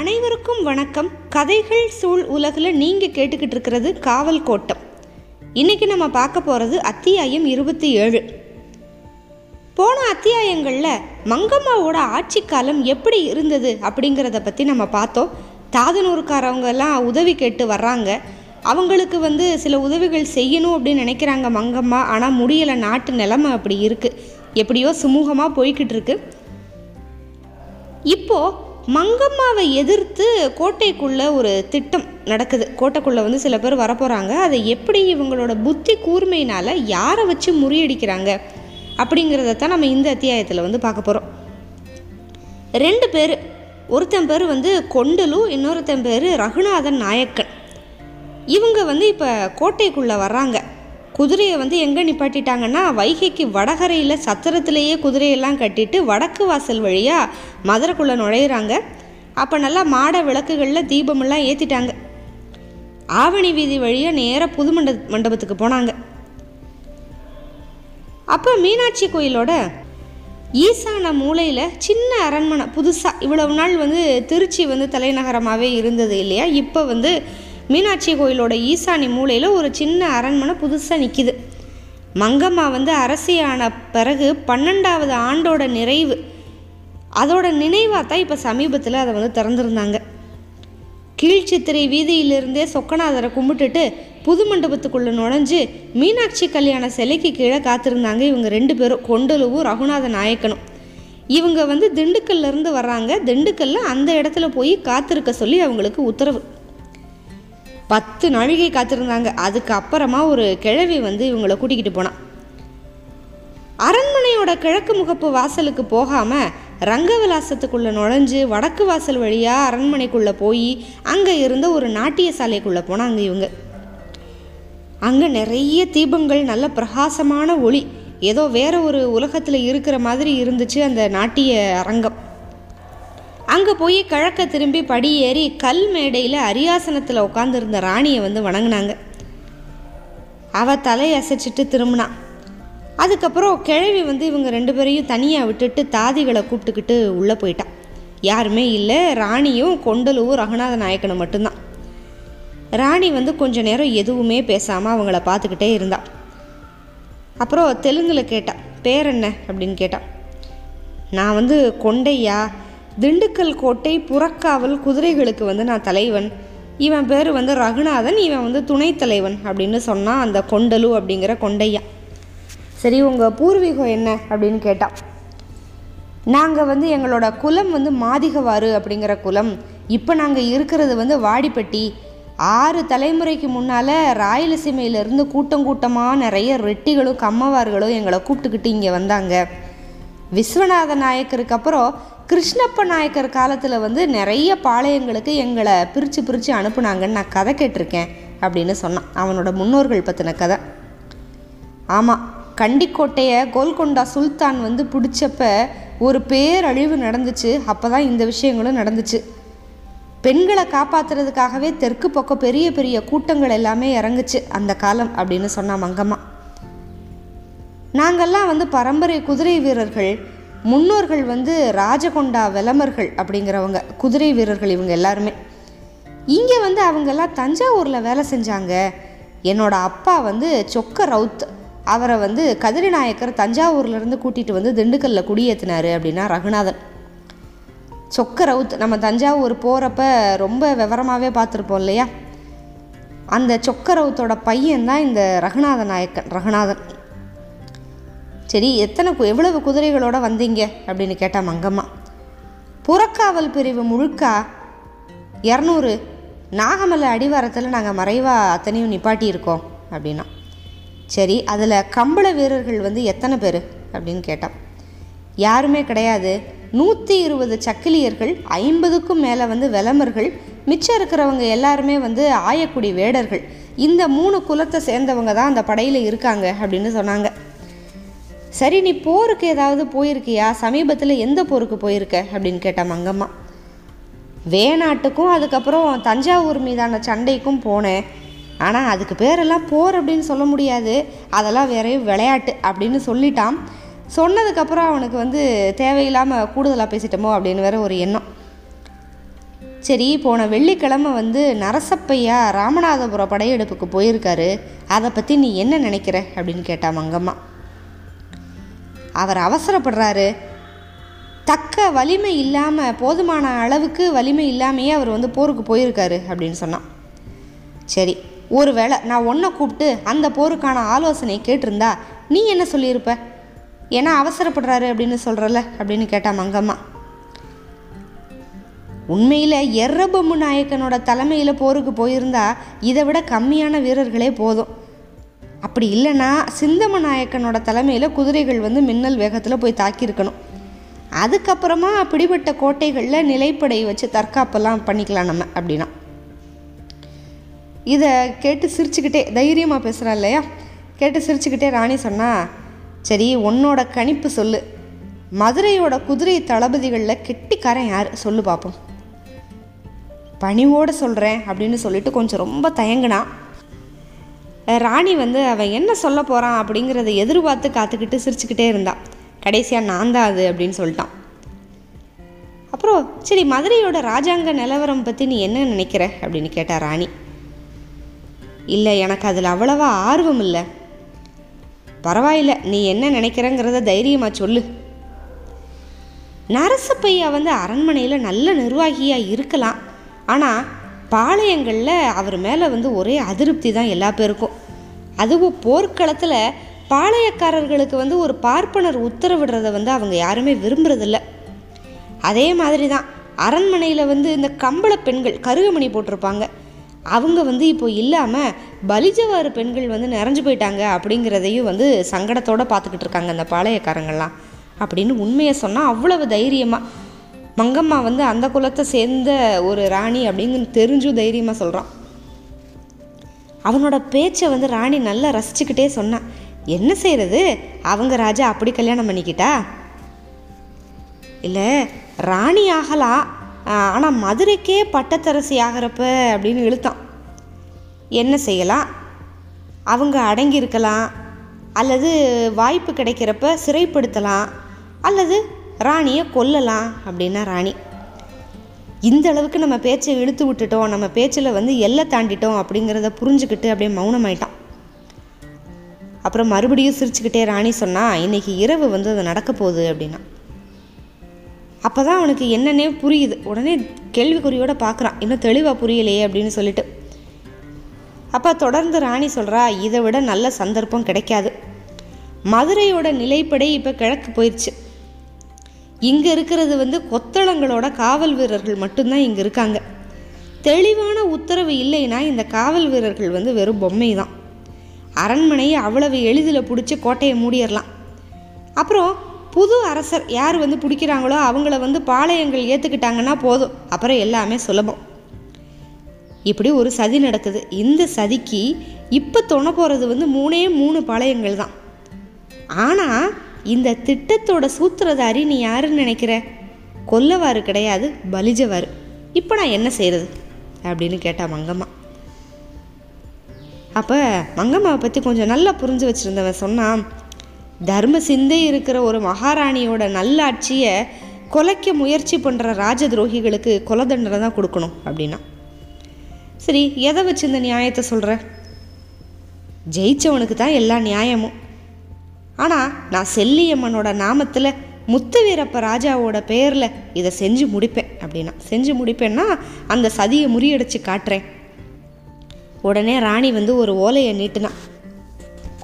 அனைவருக்கும் வணக்கம். கதைகள் சூழ் உலகில் நீங்கள் கேட்டுக்கிட்டு இருக்கிறது காவல் கோட்டம். இன்றைக்கி நம்ம பார்க்க போகிறது அத்தியாயம் இருபத்தி ஏழு. போன அத்தியாயங்களில் மங்கம்மாவோட ஆட்சி காலம் எப்படி இருந்தது அப்படிங்கிறத பற்றி நம்ம பார்த்தோம். தாதனூருக்காரவங்கெல்லாம் உதவி கேட்டு வர்றாங்க. அவங்களுக்கு வந்து சில உதவிகள் செய்யணும் அப்படின்னு நினைக்கிறாங்க மங்கம்மா. ஆனால் முடியலை நாட்டு நிலைமை அப்படி இருக்குது எப்படியோ சுமூகமாக போய்கிட்டு இருக்கு. இப்போது மங்கம்மாவை எதிர்த்து கோட்டைக்குள்ளே ஒரு திட்டம் நடக்குது. கோட்டைக்குள்ளே வந்து சில பேர் வரப்போகிறாங்க அதை எப்படி இவங்களோட புத்தி கூர்மையினால் யாரை வச்சு முறியடிக்கிறாங்க அப்படிங்கிறத தான் நம்ம இந்த அத்தியாயத்தில் வந்து பார்க்க போகிறோம் ரெண்டு பேர் ஒருத்தன் பேர் வந்து கொண்டலு இன்னொருத்தன் பேர் ரகுநாதன் நாயக்கன். இவங்க வந்து இப்போ கோட்டைக்குள்ளே வர்றாங்க. குதிரையை வந்து எங்கே நிப்பாட்டிட்டாங்கன்னா வைகைக்கு வடகரையில் சத்திரத்திலேயே குதிரையெல்லாம் கட்டிட்டு வடக்கு வாசல் வழியாக மதுரைக்குள்ளே நுழையிறாங்க. அப்போ நல்லா மாட விளக்குகளில் தீபமெல்லாம் ஏற்றிட்டாங்க ஆவணி வீதி வழியாக நேராக புது மண்ட மண்டபத்துக்கு போனாங்க. அப்போ மீனாட்சி கோயிலோட ஈசான மூலையில் சின்ன அரண்மனை புதுசாக இவ்வளவு நாள் வந்து திருச்சி வந்து தலைநகரமாகவே இருந்தது இல்லையா? இப்போ வந்து மீனாட்சி கோயிலோட ஈசானி மூலையில் ஒரு சின்ன அரண்மனை புதுசாக நிற்கிது மங்கம்மா வந்து அரசியான பிறகு பன்னெண்டாவது ஆண்டோட நிறைவு. அதோட நினைவாக தான் இப்போ சமீபத்தில் அதை வந்து திறந்துருந்தாங்க. கீழ்ச்சித்திரை வீதியிலிருந்தே சொக்கநாதரை கும்பிட்டுட்டு புது மண்டபத்துக்குள்ளே நுழைஞ்சு மீனாட்சி கல்யாண சிலைக்கு கீழே காத்திருந்தாங்க இவங்க ரெண்டு பேரும் கொண்டலுவும் ரகுநாத நாயக்கனும். இவங்க வந்து திண்டுக்கல்லேருந்து வர்றாங்க. திண்டுக்கல்ல அந்த இடத்துல போய் காத்திருக்க சொல்லி அவங்களுக்கு உத்தரவு. பத்து நாழிகை காத்திருந்தாங்க. அதுக்கு அப்புறமா ஒரு கிழவி வந்து இவங்களை கூட்டிக்கிட்டு போனான் அரண்மனையோட கிழக்கு முகப்பு வாசலுக்கு போகாமல் ரங்கவிலாசத்துக்குள்ளே நுழைஞ்சு வடக்கு வாசல் வழியாக அரண்மனைக்குள்ளே போய் அங்கே இருந்த ஒரு நாட்டிய சாலைக்குள்ளே போனாங்க இவங்க. அங்கே நிறைய தீபங்கள் நல்ல பிரகாசமான ஒளி. ஏதோ வேற ஒரு உலகத்தில் இருக்கிற மாதிரி இருந்துச்சு அந்த நாட்டிய அரங்கம். அங்கே போய் கிழக்க திரும்பி படியேறி கல் மேடையில் அரியாசனத்தில் உட்காந்துருந்த ராணியை வந்து வணங்கினாங்க. அவள் தலையை அசைச்சிட்டு திரும்பினான் அதுக்கப்புறம் கிழவி வந்து இவங்க ரெண்டு பேரையும் தனியாக விட்டுட்டு தாதிகளை கூப்பிட்டுக்கிட்டு உள்ளே போயிட்டான் யாருமே இல்லை ராணியும் கொண்டலுவும் ரகுநாத நாயக்கனும் மட்டும்தான். ராணி வந்து கொஞ்ச நேரம் எதுவுமே பேசாமல் அவங்கள பார்த்துக்கிட்டே இருந்தாள் அப்புறம் தெலுங்கில் கேட்டான் பேர் என்ன? அப்படின்னு கேட்டான் நான் வந்து கொண்டையா திண்டுக்கல் கோட்டை புறக்காவல் குதிரைகளுக்கு வந்து நான் தலைவன். இவன் பேர் வந்து ரகுநாதன் இவன் வந்து துணைத் தலைவன் அப்படின்னு சொன்னான் அந்த கொண்டலு அப்படிங்கிற கொண்டையா. சரி உங்கள் பூர்வீகம் என்ன அப்படின்னு கேட்டான் நாங்கள் வந்து எங்களோட குலம் வந்து மாதிகவாறு அப்படிங்கிற குலம். இப்போ நாங்கள் இருக்கிறது வந்து வாடிப்பட்டி. ஆறு தலைமுறைக்கு முன்னால் ராயலசீமையிலேருந்து கூட்டம் கூட்டமாக நிறைய ரெட்டிகளும் கம்மவார்களும் எங்களை கூப்பிட்டுக்கிட்டு இங்கே வந்தாங்க. விஸ்வநாத நாயக்கருக்கு அப்புறம் கிருஷ்ணப்ப நாயக்கர் காலத்தில் வந்து நிறைய பாளையங்களுக்கு எங்களை பிரித்து பிரித்து அனுப்புனாங்கன்னு நான் கதை கேட்டிருக்கேன் அப்படின்னு சொன்னான். அவனோட முன்னோர்கள் பற்றின கதை. ஆமாம் கண்டிக்கோட்டையை கோல்கொண்டா சுல்தான் வந்து பிடிச்சப்ப ஒரு பேரழிவு நடந்துச்சு. அப்போ தான் இந்த விஷயங்களும் நடந்துச்சு. பெண்களை காப்பாற்றுறதுக்காகவே தெற்கு பக்கம் பெரிய பெரிய கூட்டங்கள் எல்லாமே இறங்குச்சு அந்த காலம் அப்படின்னு சொன்னா மங்கம்மா. நாங்கள்லாம் வந்து பரம்பரை குதிரை வீரர்கள் முன்னோர்கள் வந்து ராஜகொண்டா விளமர்கள் அப்படிங்கிறவங்க குதிரை வீரர்கள் இவங்க எல்லாருமே. இங்கே வந்து அவங்கெல்லாம் தஞ்சாவூரில் வேலை செஞ்சாங்க. என்னோடய அப்பா வந்து சொக்க ரவுத். அவரை வந்து கதிரி நாயக்கர் தஞ்சாவூர்லேருந்து கூட்டிகிட்டு வந்து திண்டுக்கல்ல குடியேற்றினார் அப்படின்னா ரகுநாதன். சொக்க ரவுத் நம்ம தஞ்சாவூர் போகிறப்ப ரொம்ப விவரமாகவே பார்த்துருப்போம் இல்லையா? அந்த சொக்க ரவுத்தோட பையன் தான் இந்த ரகுநாத நாயக்கன் ரகுநாதன். சரி எத்தனை கு- எவ்வளவு குதிரைகளோடு வந்தீங்க? அப்படின்னு கேட்டா மங்கம்மா. புறக்காவல் பிரிவு முழுக்கா இரநூறு. நாகமலை அடிவாரத்தில் நாங்கள் மறைவாக அத்தனையும் நிப்பாட்டி இருக்கோம் அப்படின்னா. சரி அதில் கம்பள வீரர்கள் வந்து எத்தனை பேர்? அப்படின்னு கேட்டான் யாருமே கிடையாது. நூற்றி இருபது சக்கிலியர்கள் ஐம்பதுக்கும் மேலே வந்து விளம்பர்கள் மிச்சம் இருக்கிறவங்க எல்லாருமே வந்து ஆயக்குடி வேடர்கள். இந்த மூணு குலத்தை சேர்ந்தவங்க தான் அந்த படையில் இருக்காங்க அப்படின்னு சொன்னாங்க. சரி நீ போருக்கு ஏதாவது போயிருக்கியா? சமீபத்தில் எந்த போருக்கு போயிருக்க? அப்படின்னு கேட்டா மங்கம்மா. வேணாட்டுக்கும் அதுக்கப்புறம் தஞ்சாவூர் மீதான சண்டைக்கும் போனேன். ஆனால் அதுக்கு பேரெல்லாம் போர் அப்படின்னு சொல்ல முடியாது. அதெல்லாம் வேறையும் விளையாட்டு அப்படின்னு சொல்லிட்டான். சொன்னதுக்கப்புறம் அவனுக்கு வந்து தேவையில்லாமல் கூடுதலாக பேசிட்டோமோ அப்படின்னு வேற ஒரு எண்ணம். சரி போன வெள்ளிக்கிழமை வந்து நரசப்பையா ராமநாதபுரம் படையெடுப்புக்கு போயிருக்காரு. அதை பற்றி நீ என்ன நினைக்கிற? அப்படின்னு கேட்டா மங்கம்மா. அவர் அவசரப்படுறாரு. தக்க வலிமை இல்லாமல் போதுமான அளவுக்கு வலிமை இல்லாமையே அவர் வந்து போருக்கு போயிருக்காரு அப்படின்னு சொன்னான். சரி ஒரு வேளை நான் ஒன்றை கூப்பிட்டு அந்த போருக்கான ஆலோசனை கேட்டிருந்தா நீ என்ன சொல்லியிருப்ப? ஏன்னா அவசரப்படுறாரு அப்படின்னு சொல்கிறல அப்படின்னு கேட்டா மங்கம்மா. உண்மையில் எர்ரபொம்மு நாயக்கனோட தலைமையில் போருக்கு போயிருந்தா இதை விட கம்மியான வீரர்களே போதும். அப்படி இல்லைன்னா சிந்தம நாயக்கனோட தலைமையில் குதிரைகள் வந்து மின்னல் வேகத்தில் போய் தாக்கியிருக்கணும். அதுக்கப்புறமா பிடிபட்ட கோட்டைகளில் நிலைப்படை வச்சு தற்காப்பெல்லாம் பண்ணிக்கலாம் நம்ம அப்படின்னா. இதை கேட்டு சிரிச்சுக்கிட்டே தைரியமாக பேசுகிறா இல்லையா? கேட்டு சிரிச்சுக்கிட்டே ராணி சொன்னா சரி உன்னோட கணிப்பு சொல்லு. மதுரையோட குதிரை தளபதிகளில் கெட்டிக்காரன் யார்? சொல்லு பார்ப்போம் பணிவோடு சொல்கிறேன் அப்படின்னு சொல்லிட்டு கொஞ்சம் ரொம்ப தயங்கினான் ராணி வந்து அவன் என்ன சொல்ல போகிறான் அப்படிங்கிறத எதிர்பார்த்து காத்துக்கிட்டு சிரிச்சுக்கிட்டே இருந்தான் கடைசியாக நான் தான் அது அப்படின்னு சொல்லிட்டான். அப்புறம் சரி மதுரையோட ராஜாங்க நிலவரம் பற்றி நீ என்ன நினைக்கிற? அப்படின்னு கேட்டா ராணி. இல்லை எனக்கு அதில் அவ்வளவா ஆர்வம் இல்லை. பரவாயில்ல நீ என்ன நினைக்கிறங்கிறத தைரியமாக சொல்லு. நரசப்பையா வந்து அரண்மனையில் நல்ல நிர்வாகியாக இருக்கலாம். ஆனால் பாளையங்களில் அவர் மேலே வந்து ஒரே அதிருப்தி தான் எல்லா பேருக்கும். அதுவும் போர்க்களத்தில் பாளையக்காரர்களுக்கு வந்து ஒரு பார்ப்பனர் உத்தரவிடுறத வந்து அவங்க யாருமே விரும்புறதில்ல. அதே மாதிரி தான் அரண்மனையில் வந்து இந்த கம்பள பெண்கள் கருகமணி போட்டிருப்பாங்க. அவங்க வந்து இப்போ இல்லாமல் பலிஜவாறு பெண்கள் வந்து நிறைஞ்சு போயிட்டாங்க அப்படிங்கிறதையும் வந்து சங்கடத்தோடு பார்த்துக்கிட்டு இருக்காங்க அந்த பாளையக்காரங்கள்லாம். அப்படின்னு உண்மையை சொன்னால் அவ்வளவு தைரியமாக மங்கம்மா வந்து அந்த குலத்தை சேர்ந்த ஒரு ராணி அப்படின்னு தெரிஞ்சும் தைரியமாக சொல்கிறான் அவனோட பேச்சை வந்து ராணி நல்லா ரசிச்சுக்கிட்டே சொன்னான். என்ன செய்கிறது அவங்க ராஜா அப்படி கல்யாணம் பண்ணிக்கிட்டா? இல்லை ராணி ஆகலாம் ஆனால் மதுரைக்கே பட்டத்தரசி ஆகிறப்ப அப்படின்னு இழுத்தான். என்ன செய்யலாம்? அவங்க அடங்கியிருக்கலாம். அல்லது வாய்ப்பு கிடைக்கிறப்ப சிறைப்படுத்தலாம். அல்லது ராணியை கொல்லலாம் அப்படின்னா ராணி. இந்த அளவுக்கு நம்ம பேச்சை இழுத்து விட்டுட்டோம் நம்ம பேச்சில் வந்து எல்லை தாண்டிட்டோம் அப்படிங்கிறத புரிஞ்சுக்கிட்டு அப்படியே மௌனமாயிட்டான். அப்புறம் மறுபடியும் சிரிச்சுக்கிட்டே ராணி சொன்னா இன்னைக்கு இரவு வந்து அது நடக்க போகுது அப்படின்னா. அப்போ தான் அவனுக்கு என்னன்னே புரியுது. உடனே கேள்விக்குறியோட பார்க்குறான் இன்னும் தெளிவாக புரியலையே அப்படின்னு சொல்லிட்டு. அப்போ தொடர்ந்து ராணி சொல்கிறா இதை விட நல்ல சந்தர்ப்பம் கிடைக்காது. மதுரையோட நிலைப்படை இப்போ கிழக்கு போயிடுச்சு இங்கே இருக்கிறது வந்து கொத்தளங்களோட காவல் வீரர்கள் மட்டும்தான் இங்கே இருக்காங்க. தெளிவான உத்தரவு இல்லைன்னா இந்த காவல் வீரர்கள் வந்து வெறும் பொம்மை தான் அரண்மனையை அவ்வளவு எளிதில் பிடிச்சி கோட்டையை மூடிடலாம். அப்புறம் புது அரசர் யார் வந்து பிடிக்கிறாங்களோ அவங்கள வந்து பாளையங்கள் ஏற்றுக்கிட்டாங்கன்னா போதும். அப்புறம் எல்லாமே சுலபம். இப்படி ஒரு சதி நடக்குது. இந்த சதிக்கு இப்போ தொண போகிறது வந்து மூணே மூணு பாளையங்கள் தான் ஆனால் இந்த திட்டத்தோட சூத்திரதாரி நீ யாருன்னு நினைக்கிற? கொல்லவாறு கிடையாது பலிஜவாறு. இப்போ நான் என்ன செய்கிறது அப்படின்னு கேட்டா மங்கம்மா. அப்போ மங்கம்மாவை பற்றி கொஞ்சம் நல்லா புரிஞ்சு வச்சுருந்தவன் சொன்னான் தர்ம சிந்தை இருக்கிற ஒரு மகாராணியோட நல்லாட்சியை கொலைக்க முயற்சி பண்ணுற ராஜ துரோகிகளுக்கு கொலை தண்டனை தான் கொடுக்கணும் அப்படின்னா. சரி எதை வச்சு இந்த நியாயத்தை சொல்கிற ஜெயிச்சவனுக்கு தான் எல்லா நியாயமும். ஆனால் நான் செல்லியம்மனோட நாமத்தில் முத்து வீரப்ப ராஜாவோட பெயரில் இதை செஞ்சு முடிப்பேன் அப்படின்னா. செஞ்சு முடிப்பேன்னா அந்த சதியை முறியடிச்சு காட்டுறேன். உடனே ராணி வந்து ஒரு ஓலையை நீட்டினா.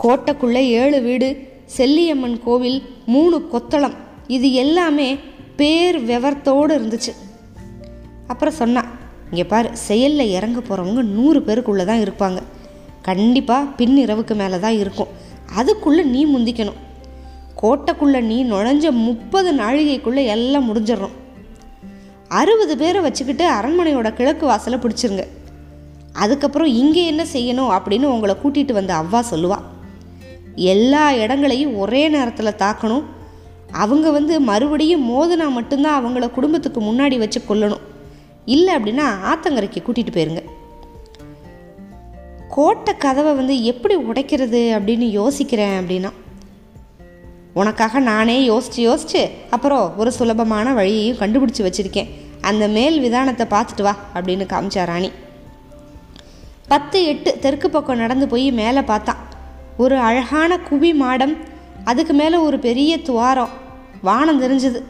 கோட்டைக்குள்ளே ஏழு வீடு செல்லியம்மன் கோவில் மூணு கொத்தளம். இது எல்லாமே பேர் விவரத்தோடு இருந்துச்சு. அப்புறம் சொன்னான் இங்கே பாரு செயலில் இறங்க போகிறவங்க நூறு பேருக்குள்ளே தான் இருப்பாங்க. கண்டிப்பாக பின் இரவுக்கு மேலே தான் இருக்கும். அதுக்குள்ளே நீ முந்திக்கணும். கோட்டைக்குள்ளே நீ நுழைஞ்ச முப்பது நாழிகைக்குள்ளே எல்லாம் முடிஞ்சிடணும் அறுபது பேரை வச்சுக்கிட்டு அரண்மனையோட கிழக்கு வாசலை பிடிச்சிருங்க. அதுக்கப்புறம் இங்கே என்ன செய்யணும் அப்படின்னு உங்களை கூட்டிகிட்டு வந்த அவ்வா சொல்லுவா. எல்லா இடங்களையும் ஒரே நேரத்தில் தாக்கணும். அவங்க வந்து மறுபடியும் மோதினா மட்டும்தான் அவங்கள குடும்பத்துக்கு முன்னாடி வச்சு கொல்லணும். இல்லை அப்படின்னா ஆத்தங்கரைக்கு கூட்டிகிட்டு போயிருங்க. கோட்டை கதவை வந்து எப்படி உடைக்கிறது அப்படின்னு யோசிக்கிறேன் அப்படின்னா உனக்காக நானே யோசித்து யோசித்து அப்புறம் ஒரு சுலபமான வழியையும் கண்டுபிடிச்சி வச்சுருக்கேன். அந்த மேல் விதானத்தை பார்த்துட்டு வா அப்படின்னு காமிச்சா ராணி. பத்து எட்டு தெற்கு பக்கம் நடந்து போய் மேலே பார்த்தான். ஒரு அழகான குவி மாடம் அதுக்கு மேலே ஒரு பெரிய துவாரம் வானம் தெரிஞ்சுது.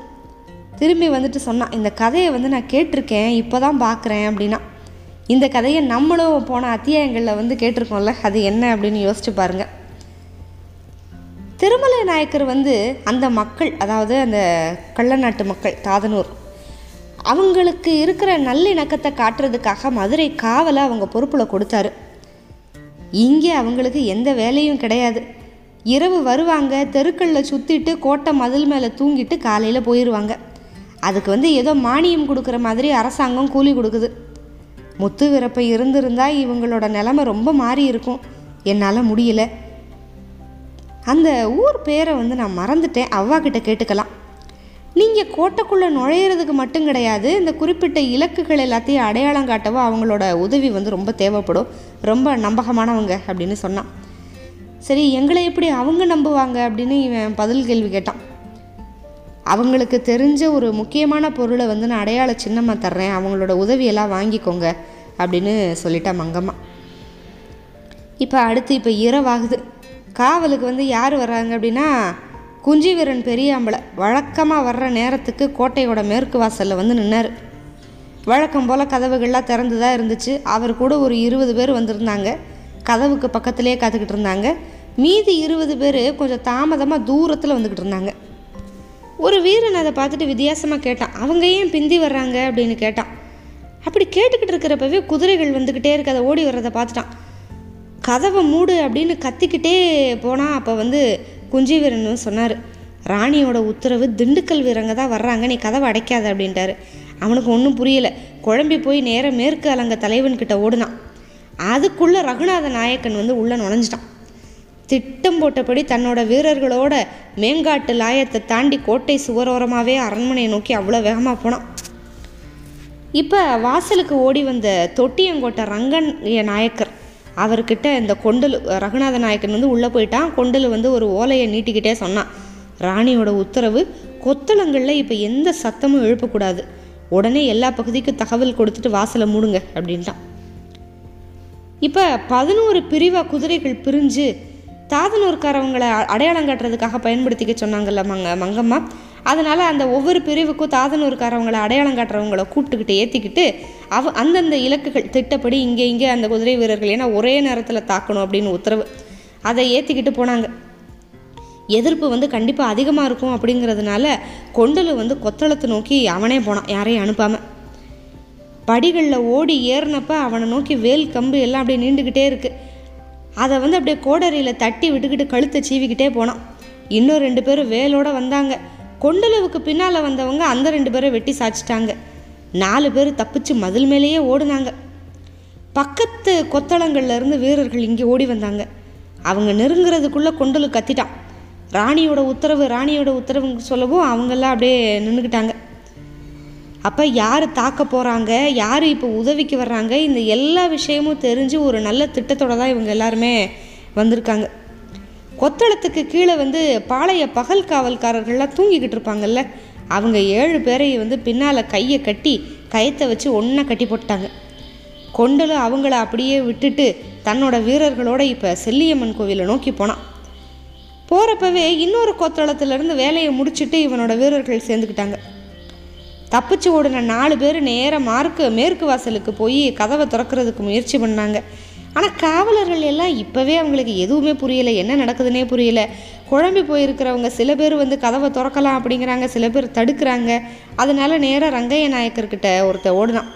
திரும்பி வந்துட்டு சொன்னான் இந்த கதையை வந்து நான் கேட்டிருக்கேன் இப்போ தான் பார்க்குறேன் அப்படின்னா. இந்த கதையை நம்மளும் போன அத்தியாயங்களில் வந்து கேட்டிருக்கோம்ல அது என்ன அப்படின்னு யோசிச்சு பாருங்கள் திருமலை நாயக்கர் வந்து அந்த மக்கள் அதாவது அந்த கள்ளநாட்டு மக்கள் தாதனூர் அவங்களுக்கு இருக்கிற நல்லிணக்கத்தை காட்டுறதுக்காக மதுரை காவலை அவங்க பொறுப்பில் கொடுத்தாரு. இங்கே அவங்களுக்கு எந்த வேலையும் கிடையாது. இரவு வருவாங்க தெருக்களில் சுற்றிட்டு கோட்டை மதில் மேலே தூங்கிட்டு காலையில் போயிடுவாங்க அதுக்கு வந்து ஏதோ மானியம் கொடுக்குற மாதிரி அரசாங்கம் கூலி கொடுக்குது. முத்து விறப்பை இருந்திருந்தா இவங்களோட நிலமை ரொம்ப மாறி இருக்கும். என்னால் முடியல. அந்த ஊர் பேரை வந்து நான் மறந்துட்டேன். அவ்வா கிட்ட கேட்டுக்கலாம். நீங்கள் கோட்டைக்குள்ளே நுழையிறதுக்கு மட்டும் கிடையாது. இந்த குறிப்பிட்ட இலக்குகள் எல்லாத்தையும் அடையாளம் காட்டவோ அவங்களோட உதவி வந்து ரொம்ப தேவைப்படும். ரொம்ப நம்பகமானவங்க அப்படின்னு சொன்னான். சரி எங்களை எப்படி அவங்க நம்புவாங்க அப்படின்னு இவன் பதில் கேள்வி கேட்டான். அவங்களுக்கு தெரிஞ்ச ஒரு முக்கியமான பொருளை வந்து நான் அடையாள சின்னமாக தர்றேன். அவங்களோட உதவியெல்லாம் வாங்கிக்கோங்க அப்படின்னு சொல்லிட்டா மங்கம்மா. இப்போ அடுத்து இப்போ இரவாகுது. காவலுக்கு வந்து யார் வர்றாங்க அப்படின்னா குஞ்சிவீரன் பெரியாம்பளை வழக்கமாக வர்ற நேரத்துக்கு கோட்டையோட மேற்கு வாசலில் வந்து நின்னார். வழக்கம் போல் கதவுகள்லாம் திறந்து தான் இருந்துச்சு. அவர் கூட ஒரு இருபது பேர் வந்திருந்தாங்க. கதவுக்கு பக்கத்துலேயே காத்துக்கிட்டு இருந்தாங்க. மீதி இருபது பேர் கொஞ்சம் தாமதமாக தூரத்தில் வந்துக்கிட்டு இருந்தாங்க. ஒரு வீரன் அதை பார்த்துட்டு வித்தியாசமாக கேட்டான் அவங்க ஏன் பிந்தி வர்றாங்க? அப்படின்னு கேட்டான். அப்படி கேட்டுக்கிட்டு இருக்கிறப்பவே குதிரைகள் வந்துக்கிட்டே இருக்க அதை ஓடி வர்றதை பார்த்துட்டான். கதவை மூடு அப்படின்னு கத்திக்கிட்டே போனால் அப்போ வந்து குஞ்சி வீரன் சொன்னார் ராணியோட உத்தரவு திண்டுக்கல் வீரங்க தான் வர்றாங்க நீ கதவை அடைக்காத அப்படின்ட்டாரு. அவனுக்கு ஒன்றும் புரியலை. குழம்பி போய் நேரம் மேற்கு அலங்க தலைவன்கிட்ட ஓடுனான். அதுக்குள்ளே ரகுநாத நாயக்கன் வந்து உள்ளே நுழைஞ்சிட்டான். திட்டம் போட்டபடி தன்னோட வீரர்களோட மேங்காட்டு லாயத்தை தாண்டி கோட்டை சுவரோரமாகவே அரண்மனையை நோக்கி அவ்வளோ வேகமாக போனான். இப்போ வாசலுக்கு ஓடி வந்த தொட்டியங்கோட்டை ரங்கன் நாயக்கர் அவர்கிட்ட இந்த கொண்டல் ரகுநாத நாயக்கன் வந்து உள்ளே போயிட்டான். கொண்டல் வந்து ஒரு ஓலையை நீட்டிக்கிட்டே சொன்னான். ராணியோட உத்தரவு கொத்தளங்களில் இப்போ எந்த சத்தமும் எழுப்பக்கூடாது. உடனே எல்லா பகுதிக்கும் தகவல் கொடுத்துட்டு வாசலை மூடுங்க அப்படின்ட்டான். இப்போ பதினோரு பிரிவாக குதிரைகள் பிரிஞ்சு தாதனூர்காரவங்களை அடையாளம் காட்டுறதுக்காக பயன்படுத்திக்க சொன்னாங்கல்ல மங்க மங்கம்மா. அதனால் அந்த ஒவ்வொரு பிரிவுக்கும் தாதனூர்காரவங்களை அடையாளம் காட்டுறவங்கள கூப்பிட்டுக்கிட்டு ஏற்றிக்கிட்டு அவ அந்தந்த இலக்குகள் திட்டப்படி இங்கே இங்கே அந்த குதிரை வீரர்கள் ஏன்னா ஒரே நேரத்தில் தாக்கணும் அப்படின்னு உத்தரவு அதை ஏற்றிக்கிட்டு போனாங்க. எதிர்ப்பு வந்து கண்டிப்பாக அதிகமாக இருக்கும் அப்படிங்கிறதுனால கொண்டலு வந்து கொத்தளத்தை நோக்கி அவனே போனான் யாரையும் அனுப்பாமல் படிகளில் ஓடி ஏறினப்ப அவனை நோக்கி வேல் கம்பு எல்லாம் அப்படியே நீண்டுக்கிட்டே இருக்குது அதை வந்து அப்படியே கோடரியில் தட்டி விட்டுக்கிட்டு கழுத்தை சீவிக்கிட்டே போனான். இன்னும் ரெண்டு பேரும் வேலோடு வந்தாங்க. கொண்டலுவுக்கு பின்னால் வந்தவங்க அந்த ரெண்டு பேரை வெட்டி சாய்ச்சிட்டாங்க நாலு பேர் தப்பிச்சு மதில் மேலேயே ஓடுனாங்க. பக்கத்து கொத்தளங்கள்லேருந்து வீரர்கள் இங்கே ஓடி வந்தாங்க. அவங்க நெருங்குறதுக்குள்ளே கொண்டலு கத்திட்டான். ராணியோட உத்தரவு ராணியோட உத்தரவுன்னு சொல்லவும் அவங்கெல்லாம் அப்படியே நின்றுக்கிட்டாங்க அப்போ யார் தாக்க போகிறாங்க யார் இப்போ உதவிக்கு வர்றாங்க? இந்த எல்லா விஷயமும் தெரிஞ்சு ஒரு நல்ல திட்டத்தோட தான் இவங்க எல்லாருமே வந்திருக்காங்க. கொத்தளத்துக்கு கீழே வந்து பாளைய பகல் காவல்காரர்கள்லாம் தூங்கிக்கிட்டு இருப்பாங்கல்ல? அவங்க ஏழு பேரையும் வந்து பின்னால் கையை கட்டி கயத்தை வச்சு ஒன்றா கட்டி போட்டாங்க கொண்டலும் அவங்கள அப்படியே விட்டுட்டு தன்னோட வீரர்களோட இப்போ செல்லியம்மன் கோவிலை நோக்கி போனான். போகிறப்பவே இன்னொரு கொத்தளத்துலேருந்து வேலையை முடிச்சிட்டு இவனோட வீரர்கள் சேர்ந்துக்கிட்டாங்க. தப்பிச்சு ஓடின நாலு பேர் நேராக மார்க்கு மேற்கு வாசலுக்கு போய் கதவை திறக்கிறதுக்கு முயற்சி பண்ணாங்க. ஆனால் காவலர்கள் எல்லாம் இப்போவே அவங்களுக்கு எதுவுமே புரியலை. என்ன நடக்குதுன்னே புரியல. குழம்பி போயிருக்கிறவங்க சில பேர் வந்து கதவை திறக்கலாம் அப்படிங்கிறாங்க சில பேர் தடுக்கிறாங்க. அதனால நேராக ரங்கைய நாயக்கர்கிட்ட ஒருத்தன் ஓடுனான்.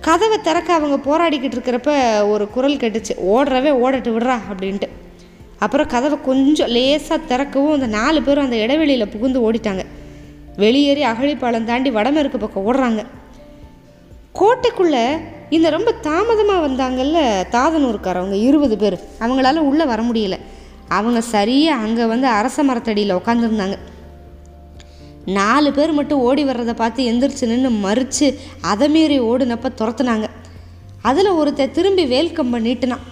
கதவை திறக்க அவங்க போராடிக்கிட்டு இருக்கிறப்ப ஒரு குரல் கேட்டுச்சு. ஓடுறவே ஓடட்டு விடுறா அப்படின்ட்டு. அப்புறம் கதவை கொஞ்சம் லேசாக திறக்கவும் அந்த நாலு பேரும் அந்த இடைவெளியில் புகுந்து ஓடிட்டாங்க. வெளியேறி அகழிப்பாலம் தாண்டி வடமேற்கு பக்கம் ஓடுறாங்க. கோட்டைக்குள்ளே இந்த ரொம்ப தாமதமாக வந்தாங்கல்ல தாதனூருக்காரவங்க இருபது பேர். அவங்களால உள்ளே வர முடியல. அவங்க சரியாக அங்கே வந்து அரச மரத்தடியில் உட்காந்துருந்தாங்க நாலு பேர் மட்டும் ஓடி வர்றதை பார்த்து எந்திரிச்சு நின்று மறித்து அதை மீறி ஓடுனப்ப துரத்துனாங்க. அதில் ஒருத்தன் திரும்பி வேல்கம்ப நீட்டினான்.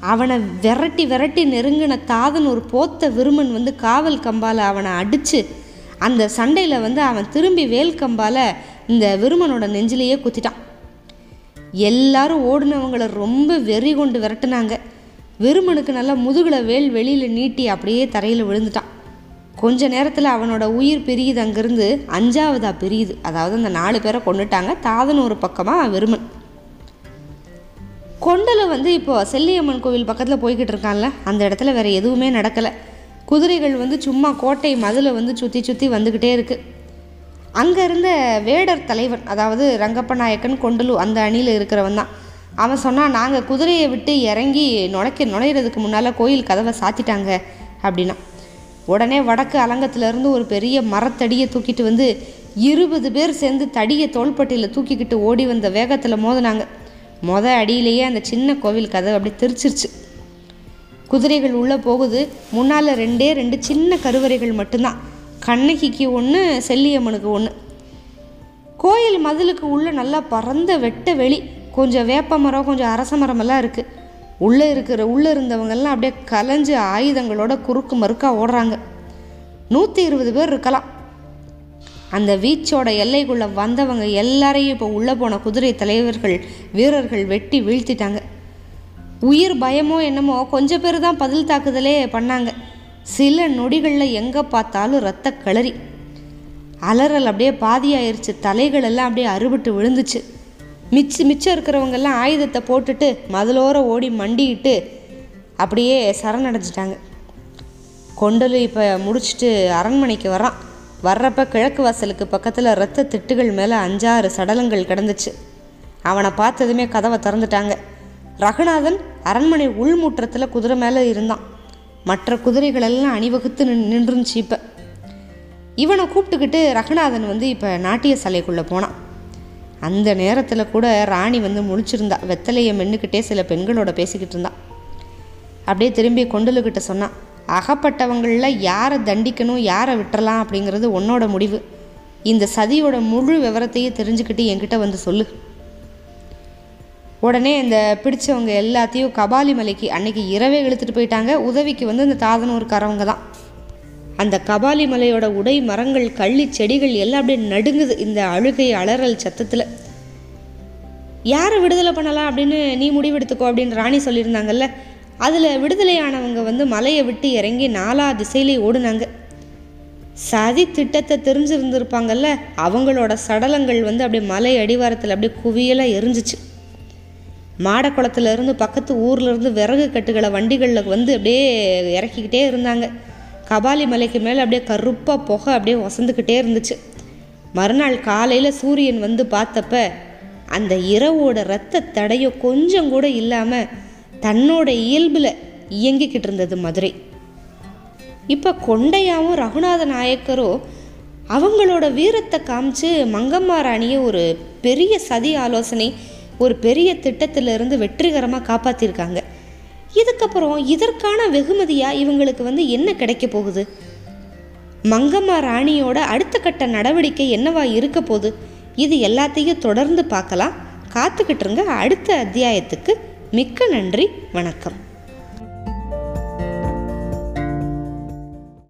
அவனை விரட்டி விரட்டி நெருங்கின தாதன் ஒரு போத்த விருமன் வந்து காவல் கம்பால் அவனை அடித்து அந்த சண்டையில் வந்து அவன் திரும்பி வேல்கம்பால் இந்த விருமனோட நெஞ்சிலேயே குத்திட்டான். எல்லாரும் ஓடினவங்களை ரொம்ப வெறி கொண்டு விரட்டுனாங்க. விருமனுக்கு நல்லா முதுகில் வேல் வெளியில் நீட்டி அப்படியே தரையில் விழுந்துட்டான். கொஞ்ச நேரத்தில் அவனோட உயிர் பிரியுது அங்கேருந்து அஞ்சாவதா பிரியுது. அதாவது அந்த நாலு பேரை கொண்டுட்டாங்க தாதன் ஒரு பக்கமாக விருமன். கொண்டலை வந்து இப்போ செல்லியம்மன் கோவில் பக்கத்தில் போய்கிட்டு இருக்கான்ல அந்த இடத்துல வேறு எதுவுமே நடக்கலை. குதிரைகள் வந்து சும்மா கோட்டை மதில் வந்து சுற்றி சுற்றி வந்துக்கிட்டே இருக்குது அங்கே இருந்த வேடர் தலைவன் அதாவது ரங்கப்ப நாயக்கன் கொண்டலு அந்த அணியில் இருக்கிறவன் தான். அவன் சொன்னான் நாங்கள் குதிரையை விட்டு இறங்கி நுழைக்க நுழையிறதுக்கு முன்னால் கோயில் கதவை சாத்திட்டாங்க அப்படின்னா. உடனே வடக்கு அலங்கத்திலேருந்து ஒரு பெரிய மரத்தடியை தூக்கிட்டு வந்து இருபது பேர் சேர்ந்து தடியை தோள்பட்டியில் தூக்கிக்கிட்டு ஓடி வந்த வேகத்தில் மோதினாங்க. மொத அடியிலேயே அந்த சின்ன கோவில் கதை அப்படி தெரிச்சிருச்சு. குதிரைகள் உள்ளே போகுது. முன்னால் ரெண்டே ரெண்டு சின்ன கருவறைகள் மட்டும்தான். கண்ணகிக்கு ஒன்று செல்லியம்மனுக்கு ஒன்று கோயில் மதிலுக்கு உள்ளே நல்லா பறந்த வெட்ட வெளி. கொஞ்சம் வேப்ப மரம் கொஞ்சம் அரச மரமெல்லாம் இருக்குது உள்ளே இருக்கிற உள்ளே இருந்தவங்கெல்லாம் அப்படியே கலைஞ்சு ஆயுதங்களோட குறுக்கு மறுக்கா ஓடுறாங்க. நூற்றி இருபது பேர் இருக்கலாம். அந்த வீச்சோட எல்லைக்குள்ளே வந்தவங்க எல்லாரையும் இப்போ உள்ளே போன குதிரை தலைவர்கள் வீரர்கள் வெட்டி வீழ்த்திட்டாங்க. உயிர் பயமோ என்னமோ கொஞ்சம் பேர் தான் பதில் தாக்குதலே பண்ணாங்க. சில நொடிகளில் எங்கே பார்த்தாலும் ரத்த களறி. அலறல் அப்படியே பாதியாயிருச்சு. தலைகள் எல்லாம் அப்படியே அறுபட்டு விழுந்துச்சு. மிச்சு மிச்சம் இருக்கிறவங்கெல்லாம் ஆயுதத்தை போட்டுட்டு மதிலோர ஓடி மண்டிக்கிட்டு அப்படியே சரணடைஞ்சிட்டாங்க. கொண்டலு இப்போ முடிச்சுட்டு அரண்மனைக்கு வரான். வர்றப்ப கிழக்கு வாசலுக்கு பக்கத்தில் ரத்த திட்டுகள் மேலே அஞ்சாறு சடலங்கள் கிடந்துச்சு. அவனை பார்த்ததுமே கதவை திறந்துட்டாங்க. ரகுநாதன் அரண்மனை உள்முற்றத்தில் குதிரை மேலே இருந்தான். மற்ற குதிரைகளெல்லாம் அணிவகுத்து நின் நின்றுச்சு இப்போ. இவனை கூப்பிட்டுக்கிட்டு ரகுநாதன் வந்து இப்போ நாட்டிய சாலைக்குள்ளே போனான். அந்த நேரத்தில் கூட ராணி வந்து முழிச்சிருந்தா. வெத்தலையை மென்னுக்கிட்டே சில பெண்களோட பேசிக்கிட்டு இருந்தான் அப்படியே திரும்பி கொண்டலுக்கிட்ட சொன்னான். அகப்பட்டவங்களில் யாரை தண்டிக்கணும் யாரை விட்டுறலாம் அப்படிங்கிறது உன்னோட முடிவு. இந்த சதியோட முழு விவரத்தையும் தெரிஞ்சுக்கிட்டு என்கிட்ட வந்து சொல்லு. உடனே இந்த பிடிச்சவங்க எல்லாத்தையும் கபாலி மலைக்கு அன்னைக்கு இரவே இழுத்துட்டு போயிட்டாங்க. உதவிக்கு வந்து இந்த தாதனூருக்காரவங்க தான் அந்த கபாலி மலையோட உடை மரங்கள் கள்ளி செடிகள் எல்லாம் அப்படியே நடுங்குது இந்த அழுகை அலறல் சத்தத்தில். யாரை விடுதலை பண்ணலாம் அப்படின்னு நீ முடிவெடுத்துக்கோ அப்படின்னு ராணி சொல்லியிருந்தாங்கல்ல. அதில் விடுதலையானவங்க வந்து மலையை விட்டு இறங்கி நாலா திசையிலே ஓடுனாங்க. சதி திட்டத்தை தெரிஞ்சிருந்திருப்பாங்கல்ல. அவங்களோட சடலங்கள் வந்து அப்படியே மலை அடிவாரத்தில் அப்படியே குவியலாக எரிஞ்சிச்சு. மாடக்குளத்துலேருந்து பக்கத்து ஊர்லேருந்து விறகு கட்டுகளை வண்டிகளில் வந்து அப்படியே இறக்கிக்கிட்டே இருந்தாங்க. கபாலி மலைக்கு மேலே அப்படியே கருப்பாக புகை அப்படியே வசந்துக்கிட்டே இருந்துச்சு. மறுநாள் காலையில் சூரியன் வந்து பார்த்தப்ப அந்த இரவோட இரத்த தடையோ கொஞ்சம் கூட இல்லாமல் தன்னோட இயல்பில் இயங்கிக்கிட்டு இருந்தது மதுரை. இப்போ கொண்டையாவும் ரகுநாத நாயக்கரும் அவங்களோட வீரத்தை காமிச்சு மங்கம்மா ராணியை ஒரு பெரிய சதி ஆலோசனை ஒரு பெரிய திட்டத்திலிருந்து வெற்றிகரமாக காப்பாற்றிருக்காங்க இதுக்கப்புறம் இதற்கான வெகுமதியாக இவங்களுக்கு வந்து என்ன கிடைக்க போகுது? மங்கம்மா ராணியோட அடுத்த கட்ட நடவடிக்கை என்னவா இருக்க போகுது? இது எல்லாத்தையும் தொடர்ந்து பார்க்கலாம். காத்துக்கிட்டு இருங்க அடுத்த அத்தியாயத்துக்கு. மிக்க நன்றி. வணக்கம்.